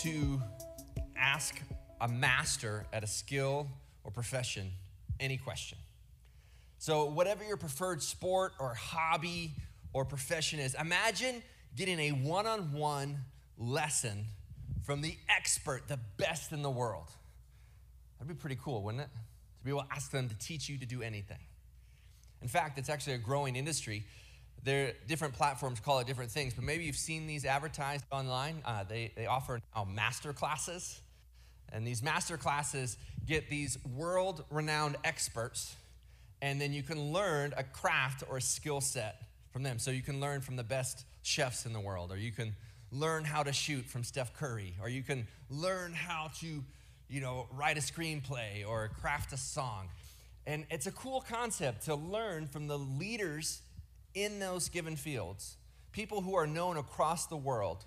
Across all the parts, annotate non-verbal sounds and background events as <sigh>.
to ask a master at a skill or profession any question. So, whatever your preferred sport or hobby or profession is, imagine getting a one on one lesson from the expert, the best in the world. That'd be pretty cool, wouldn't it? To be able to ask them to teach you to do anything. In fact, it's actually a growing industry. There different platforms call it different things, but maybe you've seen these advertised online. Uh, they, they offer now master classes. And these master classes get these world renowned experts, and then you can learn a craft or a skill set from them. So you can learn from the best chefs in the world, or you can learn how to shoot from Steph Curry, or you can learn how to, you know, write a screenplay or craft a song. And it's a cool concept to learn from the leaders in those given fields, people who are known across the world.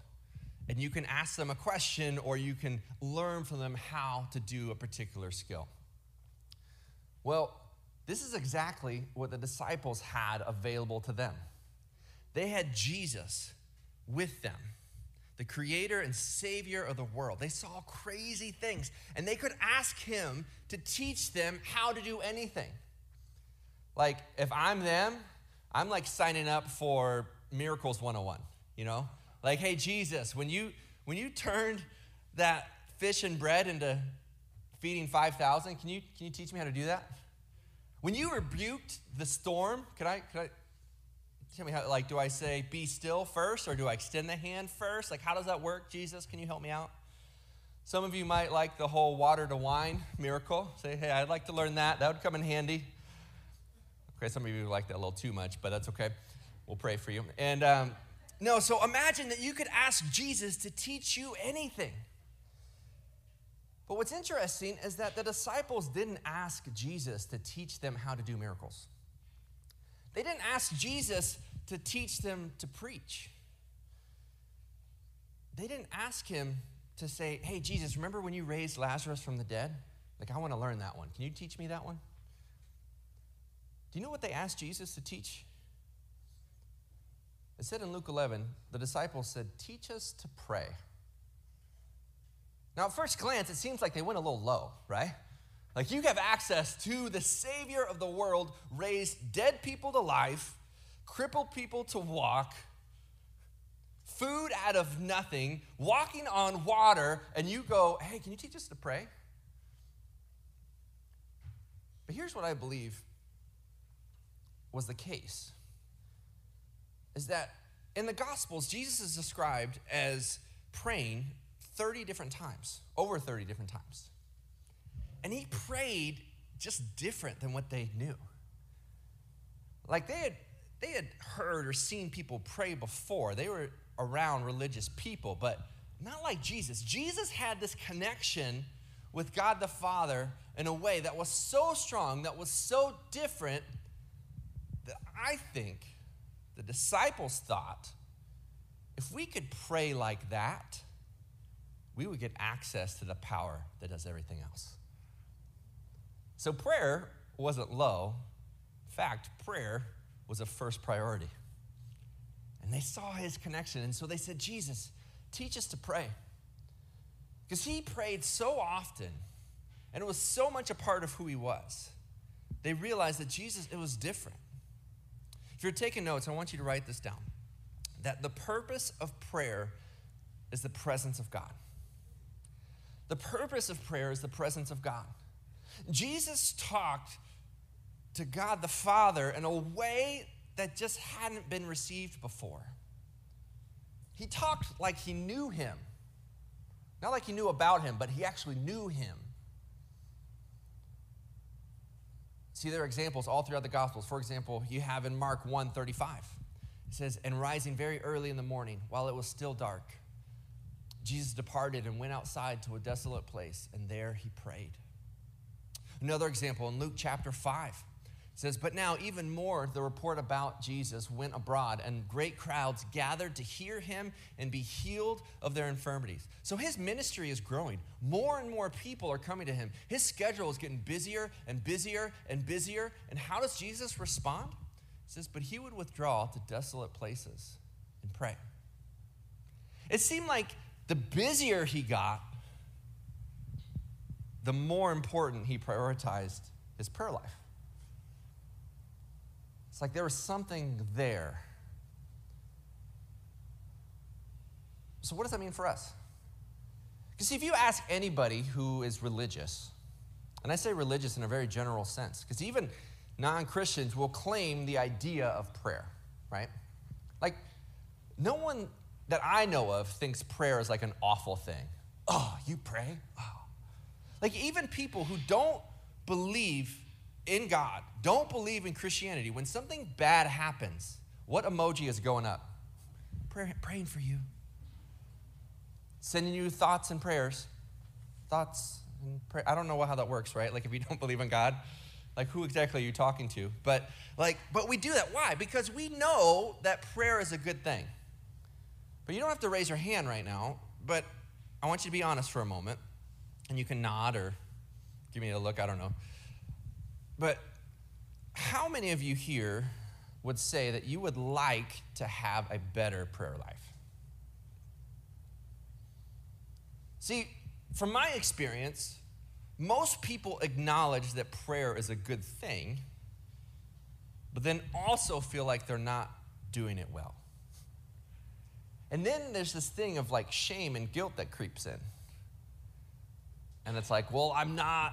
And you can ask them a question or you can learn from them how to do a particular skill. Well, this is exactly what the disciples had available to them. They had Jesus with them, the creator and savior of the world. They saw crazy things, and they could ask him to teach them how to do anything. Like, if I'm them, I'm like signing up for Miracles 101, you know? Like, hey, Jesus, when you when you turned that fish and bread into feeding 5,000, can you, can you teach me how to do that? When you rebuked the storm, can I, can I tell me how, like, do I say be still first or do I extend the hand first? Like, how does that work, Jesus? Can you help me out? Some of you might like the whole water to wine miracle. Say, hey, I'd like to learn that. That would come in handy. Okay, some of you like that a little too much, but that's okay. We'll pray for you. And um, no, so imagine that you could ask Jesus to teach you anything. But what's interesting is that the disciples didn't ask Jesus to teach them how to do miracles. They didn't ask Jesus to teach them to preach. They didn't ask him to say, Hey, Jesus, remember when you raised Lazarus from the dead? Like, I want to learn that one. Can you teach me that one? Do you know what they asked Jesus to teach? It said in Luke 11, the disciples said, Teach us to pray. Now, at first glance, it seems like they went a little low, right? Like you have access to the Savior of the world, raised dead people to life, crippled people to walk, food out of nothing, walking on water, and you go, Hey, can you teach us to pray? But here's what I believe was the case is that in the Gospels, Jesus is described as praying 30 different times, over 30 different times. And he prayed just different than what they knew. Like they had, they had heard or seen people pray before, they were around religious people, but not like Jesus. Jesus had this connection with God the Father in a way that was so strong, that was so different, that I think the disciples thought if we could pray like that, we would get access to the power that does everything else. So prayer wasn't low. In fact, prayer was a first priority. And they saw his connection. And so they said, Jesus, teach us to pray. Because he prayed so often, and it was so much a part of who he was. They realized that Jesus, it was different. If you're taking notes, I want you to write this down that the purpose of prayer is the presence of God. The purpose of prayer is the presence of God. Jesus talked to God the Father in a way that just hadn't been received before. He talked like he knew him. Not like he knew about him, but he actually knew him. See, there are examples all throughout the Gospels. For example, you have in Mark 1 35. It says, And rising very early in the morning, while it was still dark, Jesus departed and went outside to a desolate place, and there he prayed. Another example in Luke chapter 5 it says, But now, even more, the report about Jesus went abroad, and great crowds gathered to hear him and be healed of their infirmities. So his ministry is growing. More and more people are coming to him. His schedule is getting busier and busier and busier. And how does Jesus respond? It says, But he would withdraw to desolate places and pray. It seemed like the busier he got, the more important he prioritized his prayer life. Like there was something there. So, what does that mean for us? Because, see, if you ask anybody who is religious, and I say religious in a very general sense, because even non Christians will claim the idea of prayer, right? Like, no one that I know of thinks prayer is like an awful thing. Oh, you pray? Oh. Like, even people who don't believe in God, don't believe in Christianity, when something bad happens, what emoji is going up? Pray, praying for you. Sending you thoughts and prayers. Thoughts and pray. I don't know how that works, right? Like if you <laughs> don't believe in God, like who exactly are you talking to? But like, but we do that. Why? Because we know that prayer is a good thing. But you don't have to raise your hand right now, but I want you to be honest for a moment. And you can nod or give me a look, I don't know. But how many of you here would say that you would like to have a better prayer life? See, from my experience, most people acknowledge that prayer is a good thing, but then also feel like they're not doing it well. And then there's this thing of like shame and guilt that creeps in. And it's like, well, I'm not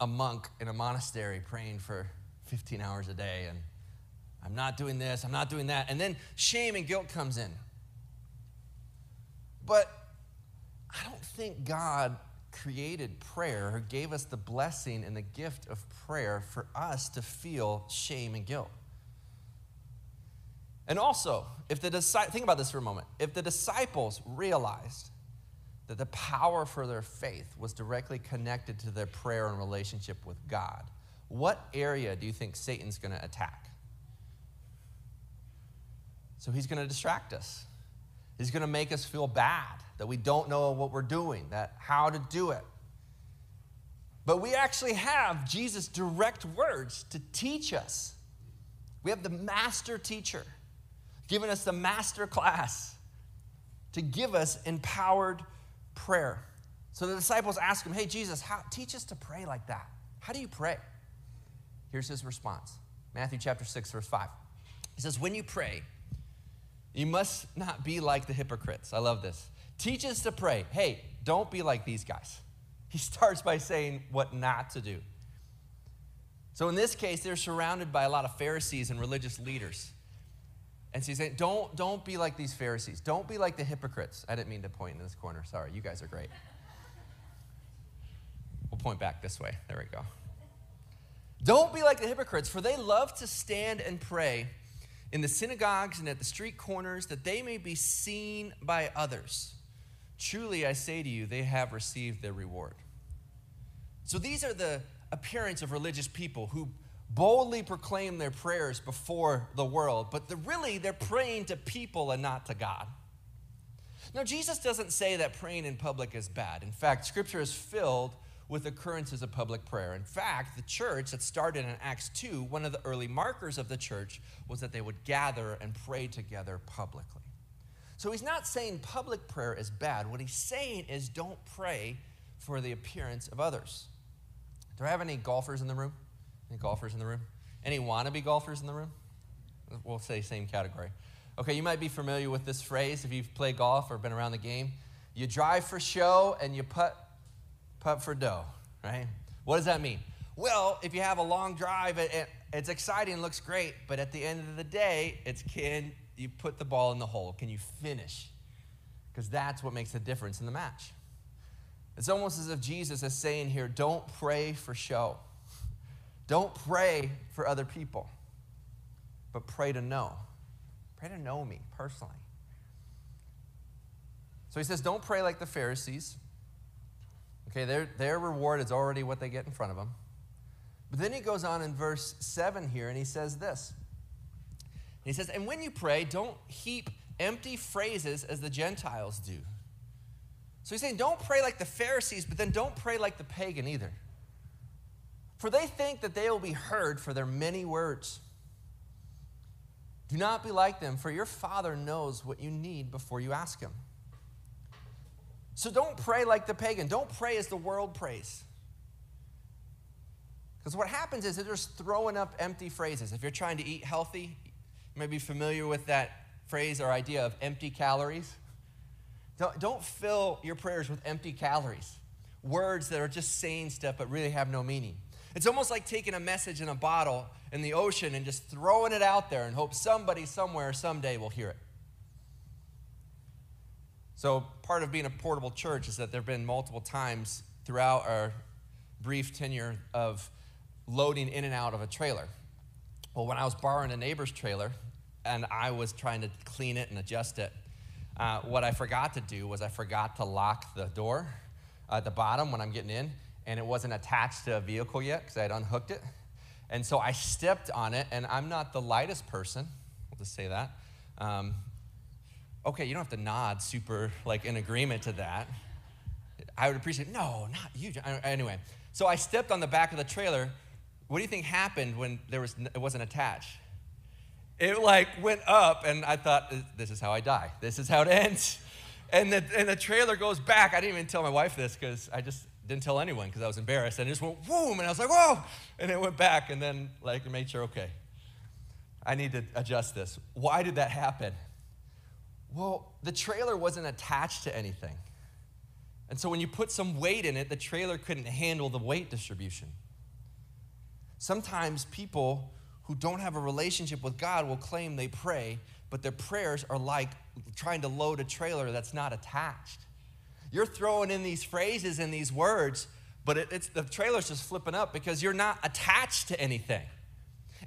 a monk in a monastery praying for 15 hours a day, and I'm not doing this, I'm not doing that. And then shame and guilt comes in. But I don't think God created prayer or gave us the blessing and the gift of prayer for us to feel shame and guilt. And also, if the think about this for a moment. If the disciples realized that the power for their faith was directly connected to their prayer and relationship with God, what area do you think Satan's going to attack? So he's going to distract us. He's going to make us feel bad that we don't know what we're doing, that how to do it. But we actually have Jesus' direct words to teach us. We have the master teacher giving us the master class to give us empowered prayer. So the disciples ask him, Hey, Jesus, how, teach us to pray like that. How do you pray? Here's his response Matthew chapter 6, verse 5. He says, When you pray, you must not be like the hypocrites. I love this. Teach us to pray. Hey, don't be like these guys. <laughs> He starts by saying what not to do. So in this case, they're surrounded by a lot of Pharisees and religious leaders. And so he's saying, don't, don't be like these Pharisees. Don't be like the hypocrites. I didn't mean to point in this corner. Sorry, you guys are great. We'll point back this way. There we go. Don't be like the hypocrites, for they love to stand and pray in the synagogues and at the street corners that they may be seen by others. Truly, I say to you, they have received their reward. So these are the appearance of religious people who boldly proclaim their prayers before the world, but the, really they're praying to people and not to God. Now, Jesus doesn't say that praying in public is bad. In fact, Scripture is filled with occurrences of public prayer. In fact, the church that started in Acts 2, one of the early markers of the church was that they would gather and pray together publicly. So he's not saying public prayer is bad. What he's saying is don't pray for the appearance of others. Do I have any golfers in the room? Any golfers in the room? Any wannabe golfers in the room? We'll say same category. Okay, you might be familiar with this phrase if you've played golf or been around the game. You drive for show and you putt, putt for dough, right? What does that mean? Well, if you have a long drive, it, it, it's exciting, looks great, but at the end of the day, it's can you put the ball in the hole? Can you finish? Because that's what makes the difference in the match. It's almost as if Jesus is saying here, don't pray for show. Don't pray for other people, but pray to know. Pray to know me personally. So he says, don't pray like the Pharisees. Okay, their, their reward is already what they get in front of them. But then he goes on in verse 7 here and he says this. he says, And when you pray, don't heap empty phrases as the Gentiles do. So he's saying, don't pray like the Pharisees, but then don't pray like the pagan either. For they think that they will be heard for their many words. Do not be like them, for your Father knows what you need before you ask Him. So don't pray like the pagan. Don't pray as the world prays. Because what happens is they're just throwing up empty phrases. If you're trying to eat healthy, you may be familiar with that phrase or idea of empty calories. Don't, don't fill your prayers with empty calories, words that are just saying stuff but really have no meaning. It's almost like taking a message in a bottle in the ocean and just throwing it out there and hope somebody somewhere someday will hear it. So, part of being a portable church is that there have been multiple times throughout our brief tenure of loading in and out of a trailer. Well, when I was borrowing a neighbor's trailer and I was trying to clean it and adjust it, uh, what I forgot to do was I forgot to lock the door at the bottom when I'm getting in, and it wasn't attached to a vehicle yet because I had unhooked it. And so I stepped on it, and I'm not the lightest person. We'll just say that. Um, okay, you don't have to nod super like in agreement to that. I would appreciate, no, not you. Anyway, so I stepped on the back of the trailer. What do you think happened when there was, it wasn't attached? It like went up, and I thought, this is how I die. This is how it ends. And the, and the trailer goes back. I didn't even tell my wife this because I just didn't tell anyone because I was embarrassed. And it just went boom, and I was like, whoa! And it went back, and then like made sure, okay, I need to adjust this. Why did that happen? Well, the trailer wasn't attached to anything. And so when you put some weight in it, the trailer couldn't handle the weight distribution. Sometimes people who don't have a relationship with God will claim they pray, but their prayers are like trying to load a trailer that's not attached. You're throwing in these phrases and these words, but it, it's the trailer's just flipping up because you're not attached to anything.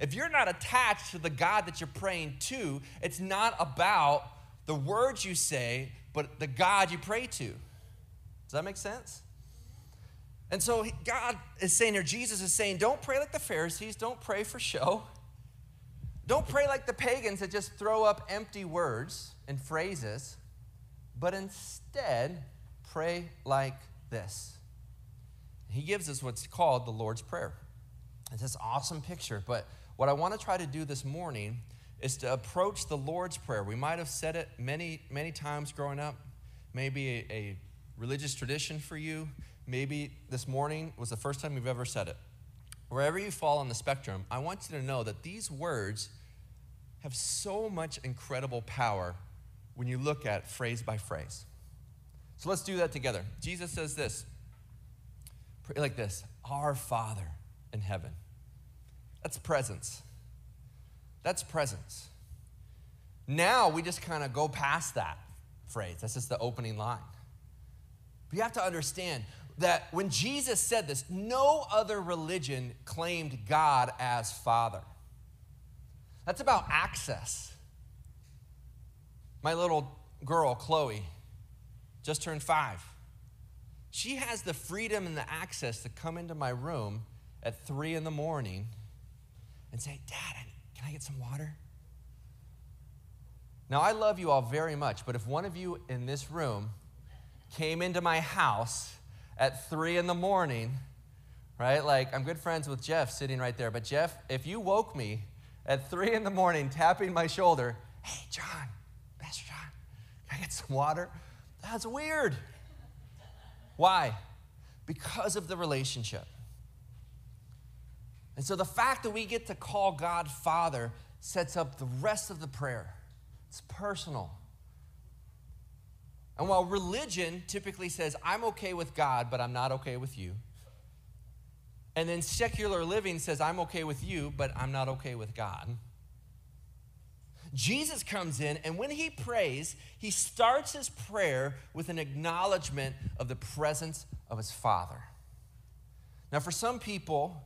If you're not attached to the God that you're praying to, it's not about the words you say, but the God you pray to. Does that make sense? And so God is saying here, Jesus is saying, don't pray like the Pharisees, don't pray for show. Don't pray like the pagans that just throw up empty words and phrases, but instead pray like this. He gives us what's called the Lord's Prayer. It's this awesome picture, but what I want to try to do this morning is to approach the Lord's Prayer. We might have said it many, many times growing up, maybe a, a religious tradition for you. Maybe this morning was the first time you've ever said it. Wherever you fall on the spectrum, I want you to know that these words have so much incredible power when you look at phrase by phrase. So let's do that together. Jesus says this pray like this Our Father in heaven. That's presence. That's presence. Now we just kind of go past that phrase. That's just the opening line. But you have to understand that when Jesus said this, no other religion claimed God as Father. That's about access. My little girl, Chloe, just turned five. She has the freedom and the access to come into my room at three in the morning and say, Dad, can I get some water? Now, I love you all very much, but if one of you in this room came into my house at three in the morning, right? Like, I'm good friends with Jeff sitting right there, but Jeff, if you woke me at three in the morning tapping my shoulder, hey, Jon, Pastor Jon, can I get some water? That's weird. Why? Because of the relationship. And so the fact that we get to call God Father sets up the rest of the prayer. It's personal. And while religion typically says, I'm okay with God, but I'm not okay with you. And then secular living says, I'm okay with you, but I'm not okay with God. Jesus comes in, and when he prays, he starts his prayer with an acknowledgement of the presence of his Father. Now, for some people,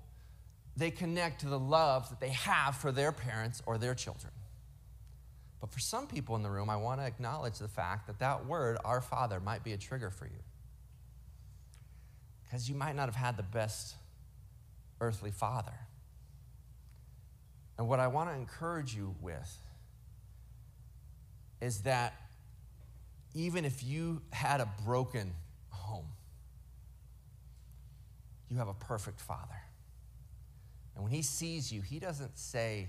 they connect to the love that they have for their parents or their children. But for some people in the room, I want to acknowledge the fact that that word, our Father, might be a trigger for you. Because you might not have had the best earthly father. And what I want to encourage you with is that even if you had a broken home, you have a perfect father. And when he sees you, he doesn't say,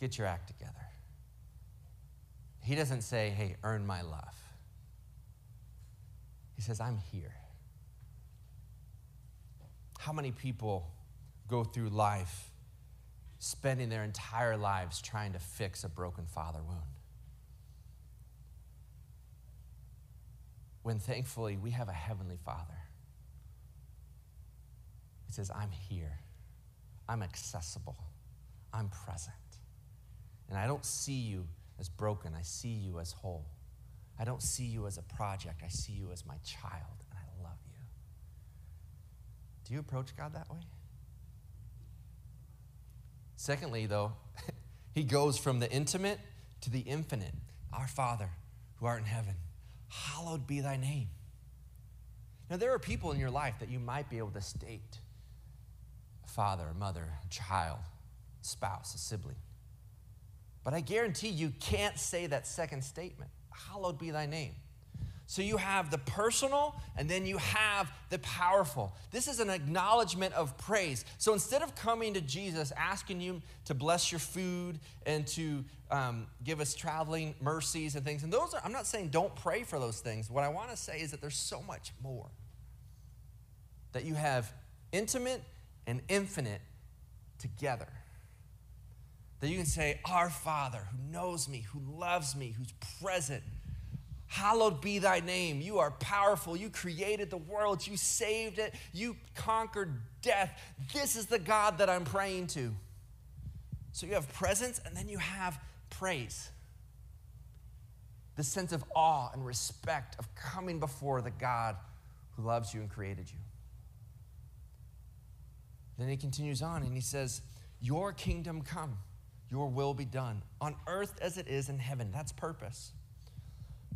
Get your act together. He doesn't say, Hey, earn my love. He says, I'm here. How many people go through life spending their entire lives trying to fix a broken father wound? When thankfully we have a heavenly father. He says, I'm here. I'm accessible. I'm present. And I don't see you as broken, I see you as whole. I don't see you as a project, I see you as my child, and I love you. Do you approach God that way? Secondly, though, <laughs> he goes from the intimate to the infinite. Our Father, who art in heaven, hallowed be thy name. Now, there are people in your life that you might be able to state a father, a mother, a child, a spouse, a sibling. But I guarantee you can't say that second statement Hallowed be thy name. So you have the personal and then you have the powerful. This is an acknowledgement of praise. So instead of coming to Jesus asking you to bless your food and to um, give us traveling mercies and things, and those are, I'm not saying don't pray for those things. What I want to say is that there's so much more. That you have intimate and infinite together. That you can say, Our Father, who knows me, who loves me, who's present. Hallowed be thy name. You are powerful. You created the world. You saved it. You conquered death. This is the God that I'm praying to. So you have presence and then you have praise. The sense of awe and respect of coming before the God who loves you and created you. Then he continues on and he says, Your kingdom come. Your will be done on earth as it is in heaven. That's purpose.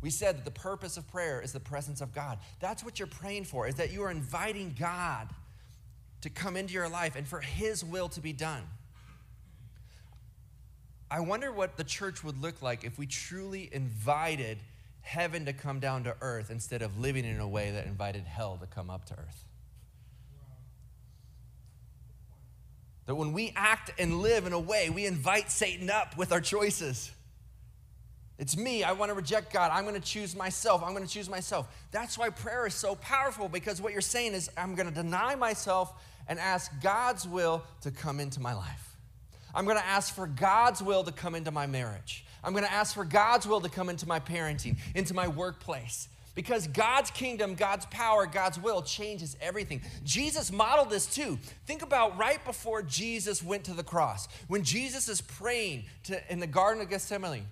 We said that the purpose of prayer is the presence of God. That's what you're praying for, is that you are inviting God to come into your life and for His will to be done. I wonder what the church would look like if we truly invited heaven to come down to earth instead of living in a way that invited hell to come up to earth. That when we act and live in a way, we invite Satan up with our choices. It's me. I want to reject God. I'm going to choose myself. I'm going to choose myself. That's why prayer is so powerful because what you're saying is, I'm going to deny myself and ask God's will to come into my life. I'm going to ask for God's will to come into my marriage. I'm going to ask for God's will to come into my parenting, into my workplace. Because God's kingdom, God's power, God's will changes everything. Jesus modeled this too. Think about right before Jesus went to the cross, when Jesus is praying to, in the Garden of Gethsemane,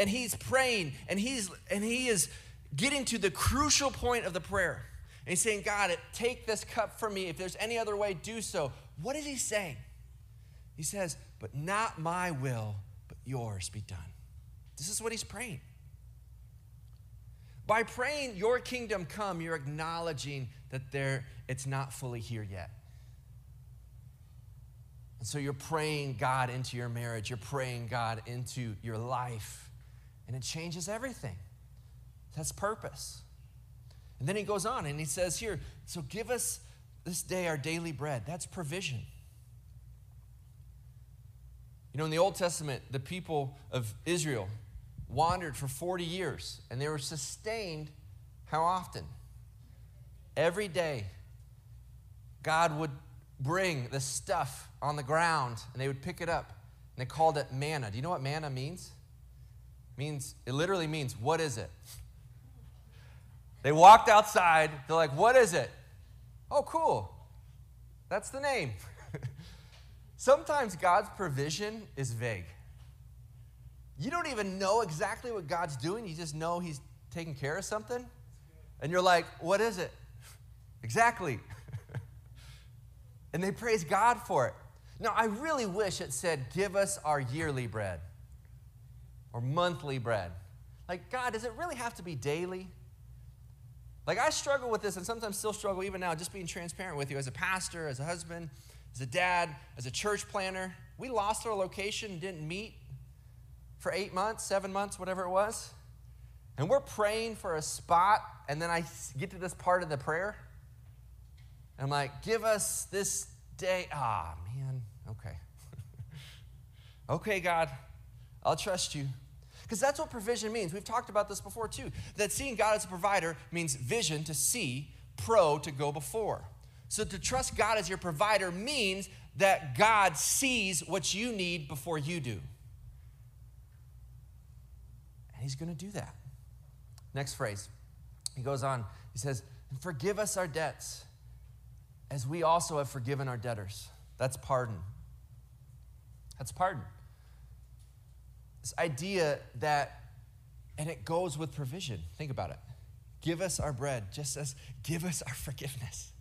and he's praying, and he's and he is getting to the crucial point of the prayer. And he's saying, God, take this cup from me. If there's any other way, do so. What is he saying? He says, But not my will, but yours be done. This is what he's praying. By praying, Your kingdom come, you're acknowledging that there, it's not fully here yet. And so you're praying God into your marriage, you're praying God into your life, and it changes everything. That's purpose. And then he goes on and he says here, so give us this day our daily bread. That's provision. You know, in the Old Testament, the people of Israel, wandered for 40 years and they were sustained how often? Every day, God would bring the stuff on the ground and they would pick it up and they called it manna. Do you know what manna means? Means it literally means what is it? They walked outside, they're like, "What is it?" "Oh, cool. That's the name." <laughs> Sometimes God's provision is vague. You don't even know exactly what God's doing, you just know He's taking care of something. And you're like, what is it? Exactly. <laughs> and they praise God for it. Now, I really wish it said, give us our yearly bread or monthly bread. Like, God, does it really have to be daily? Like, I struggle with this and sometimes still struggle even now, just being transparent with you as a pastor, as a husband, as a dad, as a church planner. We lost our location, didn't meet for eight months, seven months, whatever it was. And we're praying for a spot, and then I get to this part of the prayer. And I'm like, give us this day. Ah, man, okay. <laughs> okay, God, I'll trust you. Because that's what provision means. We've talked about this before too. That seeing God as a provider means vision to see, pro to go before. So to trust God as your provider means that God sees what you need before you do. And He's going to do that. Next phrase. He goes on, he says, Forgive us our debts as we also have forgiven our debtors. That's pardon. That's pardon. This idea that, and it goes with provision. Think about it. Give us our bread, just as give us our forgiveness.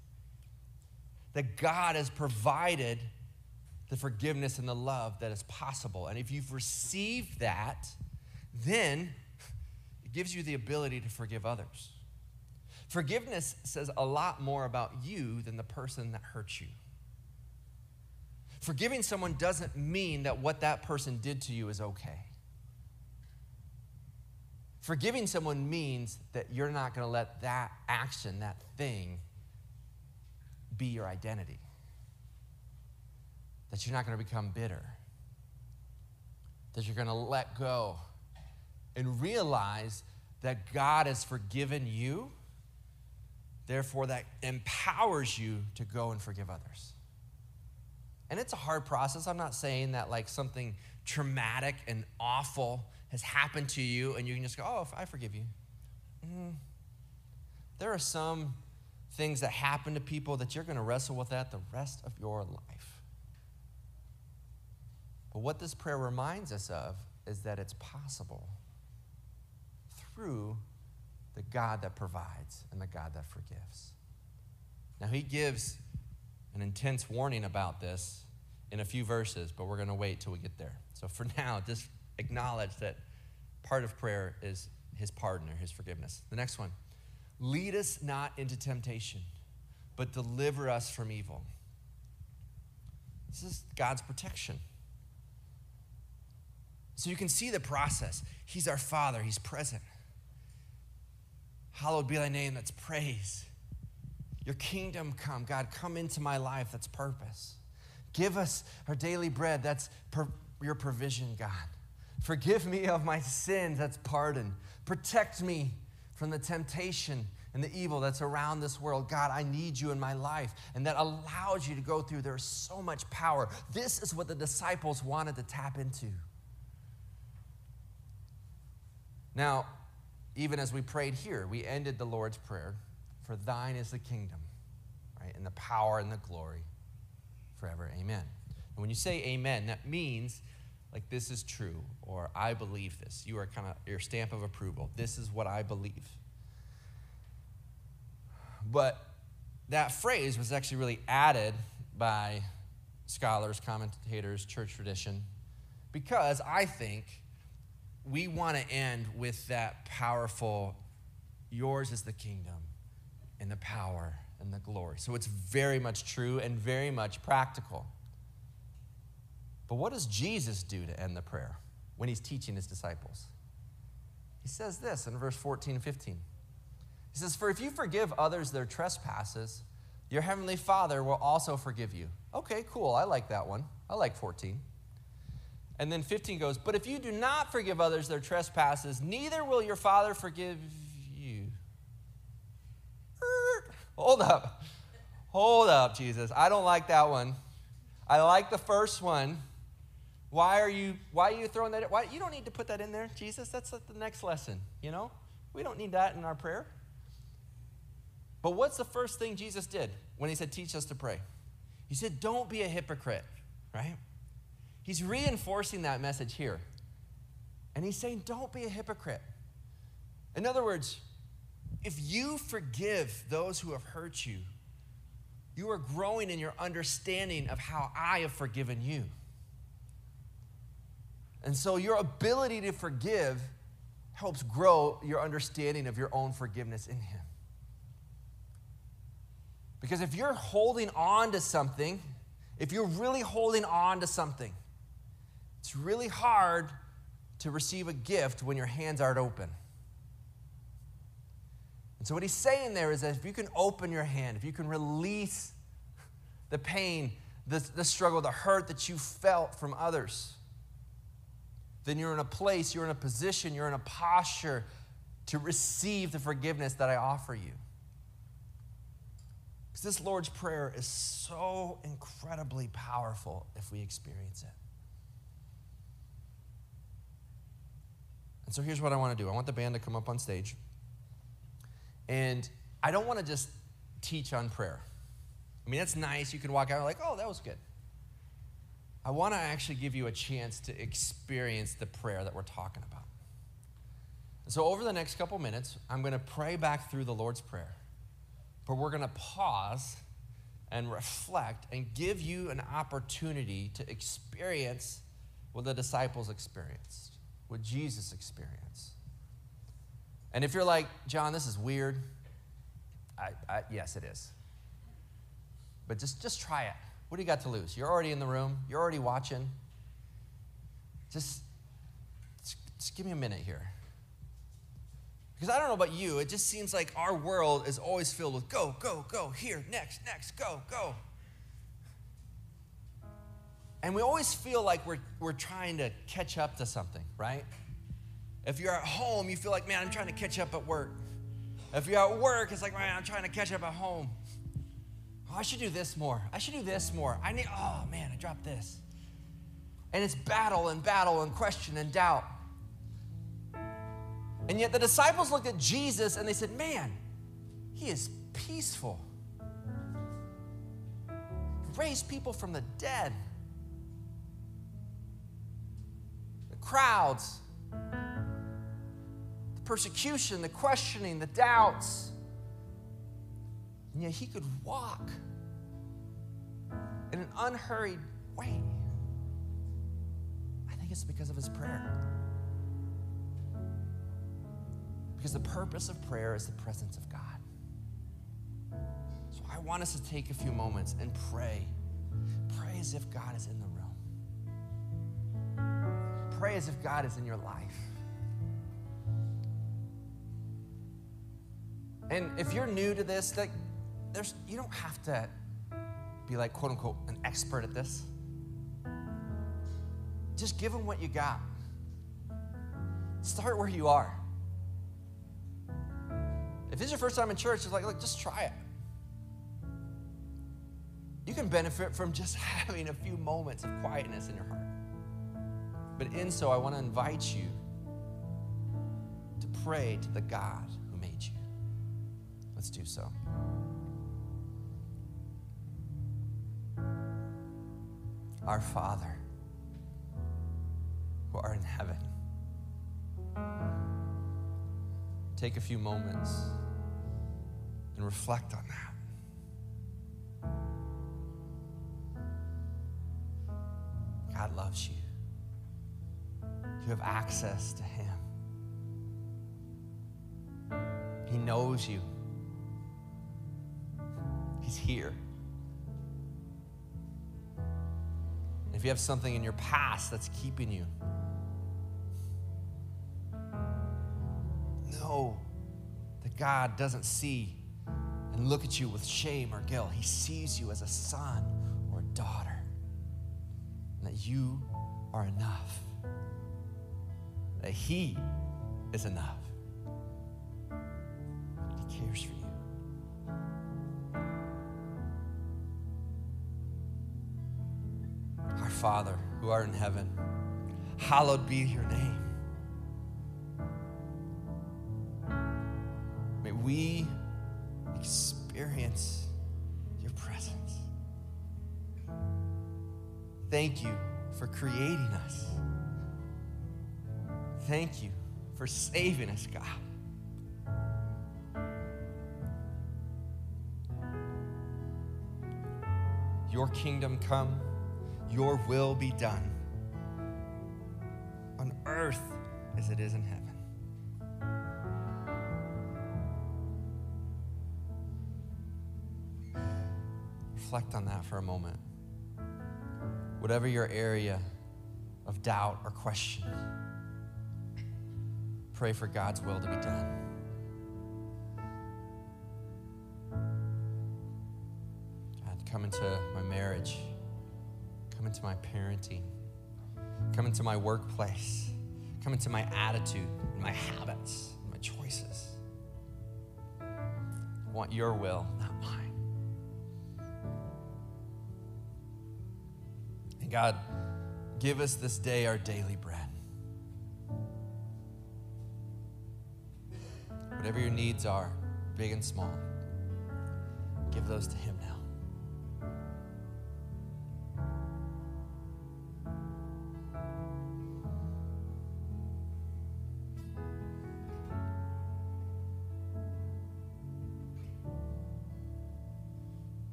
That God has provided the forgiveness and the love that is possible. And if you've received that, then it gives you the ability to forgive others. Forgiveness says a lot more about you than the person that hurt you. Forgiving someone doesn't mean that what that person did to you is okay. Forgiving someone means that you're not going to let that action, that thing, be your identity. That you're not going to become bitter. That you're going to let go and realize that God has forgiven you. Therefore, that empowers you to go and forgive others. And it's a hard process. I'm not saying that like something traumatic and awful has happened to you and you can just go, oh, I forgive you. Mm. There are some things that happen to people that you're going to wrestle with that the rest of your life. But what this prayer reminds us of is that it's possible through the God that provides and the God that forgives. Now, he gives an intense warning about this in a few verses, but we're going to wait till we get there. So for <laughs> now, just acknowledge that part of prayer is his pardon or his forgiveness. The next one lead us not into temptation, but deliver us from evil. This is God's protection. So you can see the process. He's our Father, He's present. Hallowed be thy name, that's praise. Your kingdom come, God, come into my life, that's purpose. Give us our daily bread, that's per- your provision, God. Forgive me of my sins, that's pardon. Protect me from the temptation and the evil that's around this world. God, I need you in my life. And that allows you to go through. There's so much power. This is what the disciples wanted to tap into. Now, even as we prayed here, we ended the Lord's Prayer For thine is the kingdom, right? And the power and the glory forever. Amen. And when you say amen, that means like this is true or I believe this. You are kind of your stamp of approval. This is what I believe. But that phrase was actually really added by scholars, commentators, church tradition, because I think we want to end with that powerful, yours is the kingdom and the power and the glory. So it's very much true and very much practical. But what does Jesus do to end the prayer when he's teaching his disciples? He says this in verse 14 and 15. He says, For if you forgive others their trespasses, your heavenly Father will also forgive you. Okay, cool. I like that one. I like 14. And then 15 goes, But if you do not forgive others their trespasses, neither will your Father forgive you. Hold up. Hold up, Jesus. I don't like that one. I like the first one. Why are you why are you throwing that why you don't need to put that in there, Jesus? That's the next lesson, you know? We don't need that in our prayer. But what's the first thing Jesus did when he said, Teach us to pray? He said, Don't be a hypocrite, right? He's reinforcing that message here. And he's saying, Don't be a hypocrite. In other words, if you forgive those who have hurt you, you are growing in your understanding of how I have forgiven you. And so your ability to forgive helps grow your understanding of your own forgiveness in Him. Because if you're holding on to something, if you're really holding on to something, it's really hard to receive a gift when your hands aren't open. And so, what he's saying there is that if you can open your hand, if you can release the pain, the, the struggle, the hurt that you felt from others, then you're in a place, you're in a position, you're in a posture to receive the forgiveness that I offer you. Because this Lord's Prayer is so incredibly powerful if we experience it. And so here's what I want to do I want the band to come up on stage. And I don't want to just teach on prayer. I mean, that's nice. You can walk out like, oh, that was good. I want to actually give you a chance to experience the prayer that we're talking about. so, over the next couple minutes, I'm going to pray back through the Lord's Prayer, but we're going to pause and reflect and give you an opportunity to experience what the disciples experienced, what Jesus experienced. And if you're like, Jon, this is weird, I, I, yes, it is. But just, just try it. What do you got to lose? You're already in the room, you're already watching. Just, just give me a minute here. Because I don't know about you, it just seems like our world is always filled with go, go, go, here, next, next, go, go. And we always feel like we're, we're trying to catch up to something, right? If you're at home, you feel like, man, I'm trying to catch up at work. If you're at work, it's like, man, I'm trying to catch up at home. Oh, I should do this more. I should do this more. I need, oh man, I dropped this. And it's battle and battle and question and doubt. And yet the disciples looked at Jesus and they said, man, he is peaceful. He raised people from the dead. The crowds, the persecution, the questioning, the doubts and yet he could walk in an unhurried way. I think it's because of his prayer. Because the purpose of prayer is the presence of God. So I want us to take a few moments and pray. Pray as if God is in the room. Pray as if God is in your life. And if you're new to this, like there's, you don't have to be like, quote unquote, an expert at this. Just give them what you got. Start where you are. If this is your first time in church, it's like, look, just try it. You can benefit from just <laughs> having a few moments of quietness in your heart. But in so, I want to invite you to pray to the God who made you. Let's do so. Our Father, who art in heaven, take a few moments and reflect on that. God loves you. You have access to Him. He knows you. He's here. If you have something in your past that's keeping you, know that God doesn't see and look at you with shame or guilt. He sees you as a son or daughter, and that you are enough, that He is enough. He cares for you. Father who art in heaven, hallowed be your name. May we experience your presence. Thank you for creating us. Thank you for saving us, God. Your kingdom come your will be done on earth as it is in heaven. Reflect on that for a moment. Whatever your area of doubt or question, pray for God's will to be done. God, come into my marriage come into my parenting. Come into my workplace. Come into my attitude, and my habits, and my choices. I want your will, not mine. And God, give us this day our daily bread. Whatever your needs are, big and small, give those to Him now.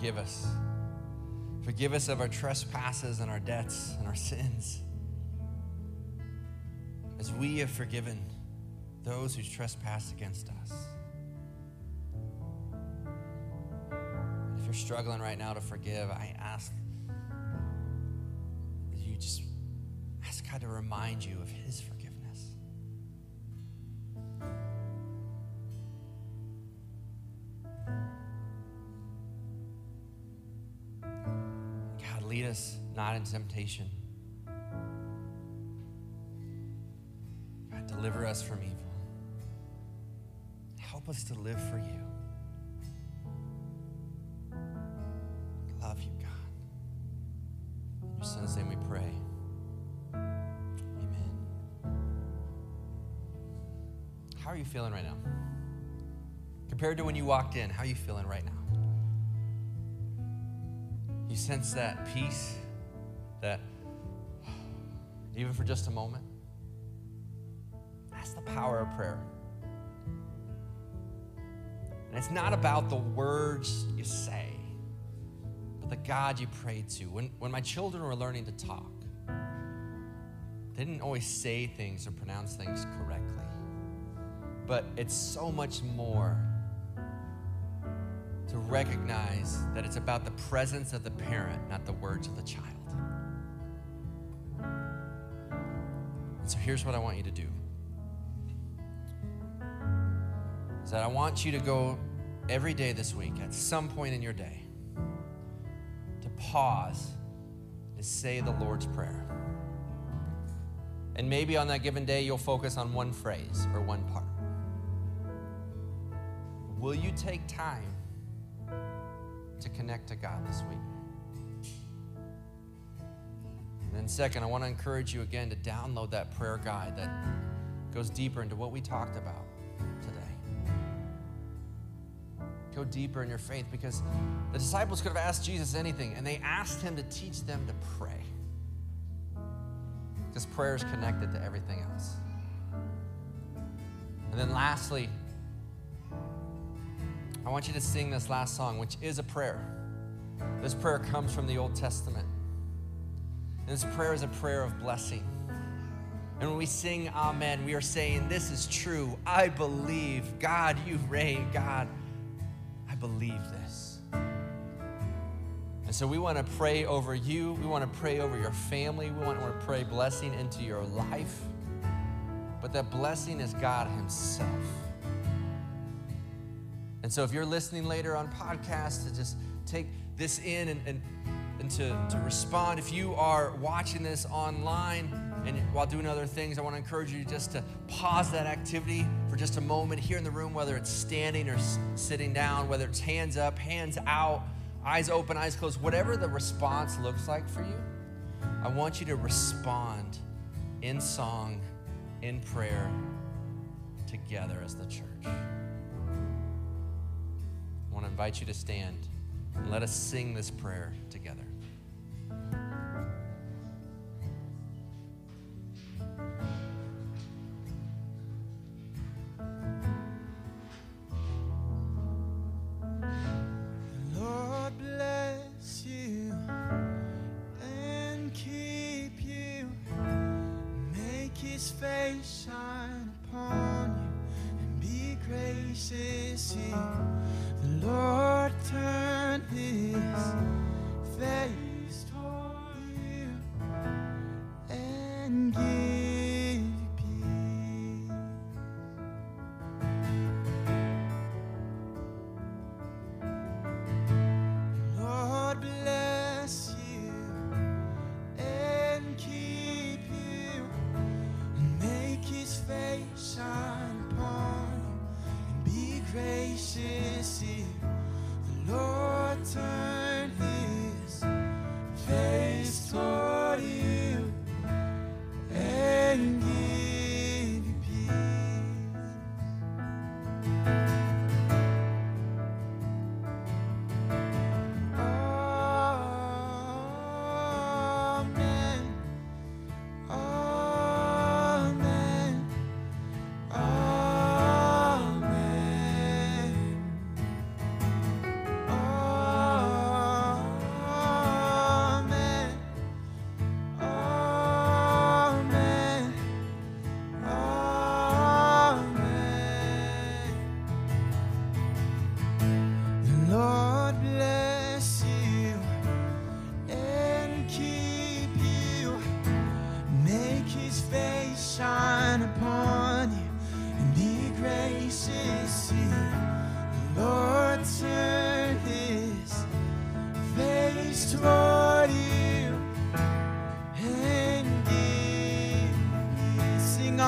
Forgive us. Forgive us of our trespasses and our debts and our sins. As we have forgiven those who trespass against us. If you're struggling right now to forgive, I ask that you just ask God to remind you of His forgiveness. Not in temptation. God, deliver us from evil. Help us to live for you. Love you, God. In your son's name we pray. Amen. How are you feeling right now? Compared to when you walked in, how are you feeling right now? You sense that peace, that even for just a moment? That's the power of prayer. And it's not about the words you say, but the God you pray to. When, when my children were learning to talk, they didn't always say things or pronounce things correctly. But it's so much more to recognize that it's about the presence of the parent, not the words of the child. Here's what I want you to do. Is that I want you to go every day this week, at some point in your day, to pause and say the Lord's Prayer. And maybe on that given day, you'll focus on one phrase or one part. Will you take time to connect to God this week? Then, second, I want to encourage you again to download that prayer guide that goes deeper into what we talked about today. Go deeper in your faith because the disciples could have asked Jesus anything, and they asked him to teach them to pray. Because prayer is connected to everything else. And then, lastly, I want you to sing this last song, which is a prayer. This prayer comes from the Old Testament. This prayer is a prayer of blessing. And when we sing Amen, we are saying, This is true. I believe. God, you reign. God, I believe this. And so we want to pray over you. We want to pray over your family. We want to pray blessing into your life. But that blessing is God Himself. And so if you're listening later on podcast, to just take this in and, and, and to, to respond. If you are watching this online and while doing other things, I want to encourage you just to pause that activity for just a moment here in the room, whether it's standing or sitting down, whether it's hands up, hands out, eyes open, eyes closed, whatever the response looks like for you. I want you to respond in song, in prayer, together as the church. I want to invite you to stand and let us sing this prayer together.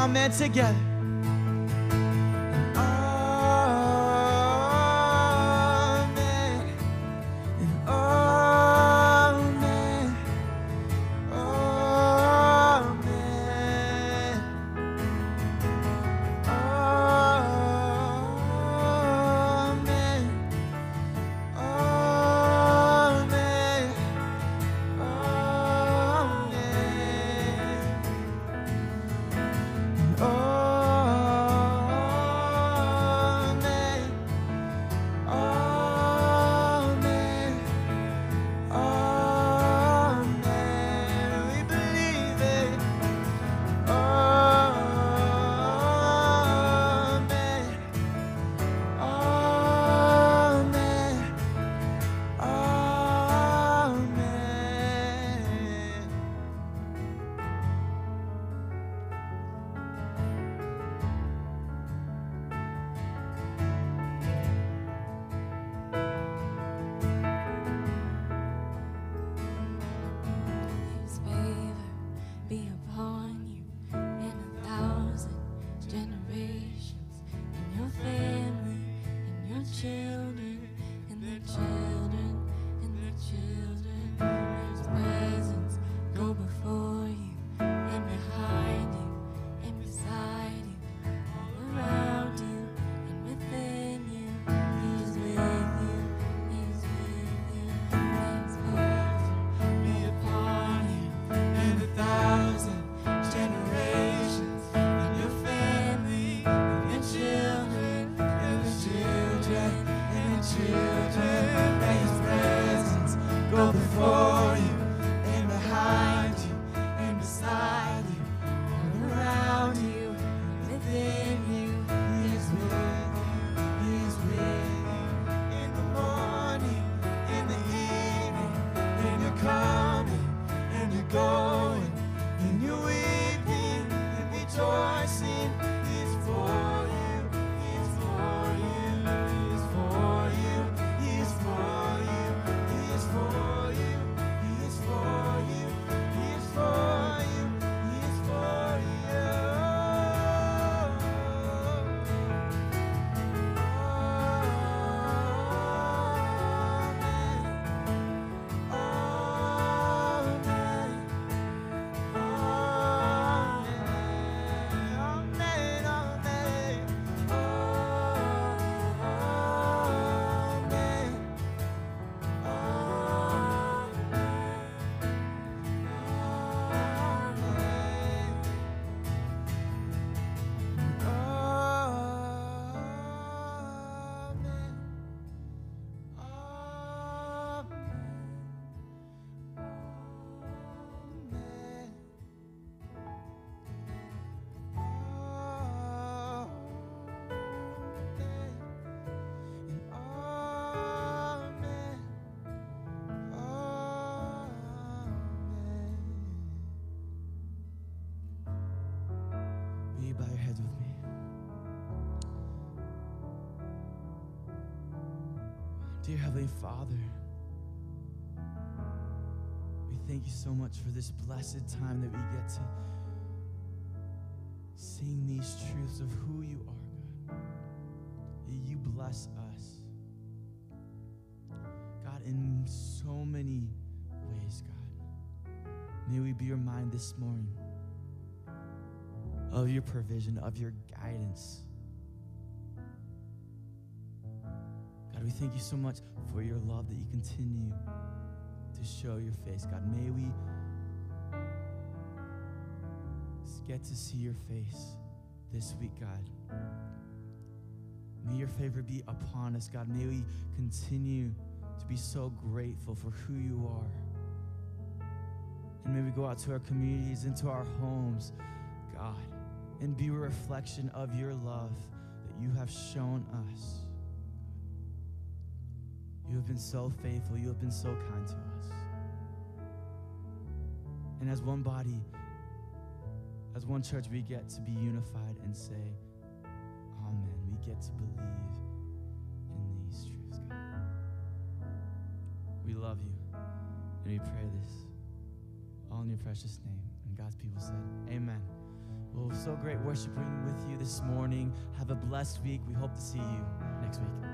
all meant together. Heavenly Father, we thank you so much for this blessed time that we get to sing these truths of who you are, God. You bless us. God, in so many ways, God. May we be reminded this morning of your provision, of your guidance. God, we thank you so much for your love that you continue to show your face. God, may we get to see your face this week, God. May your favor be upon us, God. May we continue to be so grateful for who you are. And may we go out to our communities, into our homes, God, and be a reflection of your love that you have shown us. You have been so faithful. You have been so kind to us. And as one body, as one church, we get to be unified and say, Amen. We get to believe in these truths, God. We love you. And we pray this all in your precious name. And God's people said, Amen. Well, so great worshiping with you this morning. Have a blessed week. We hope to see you next week.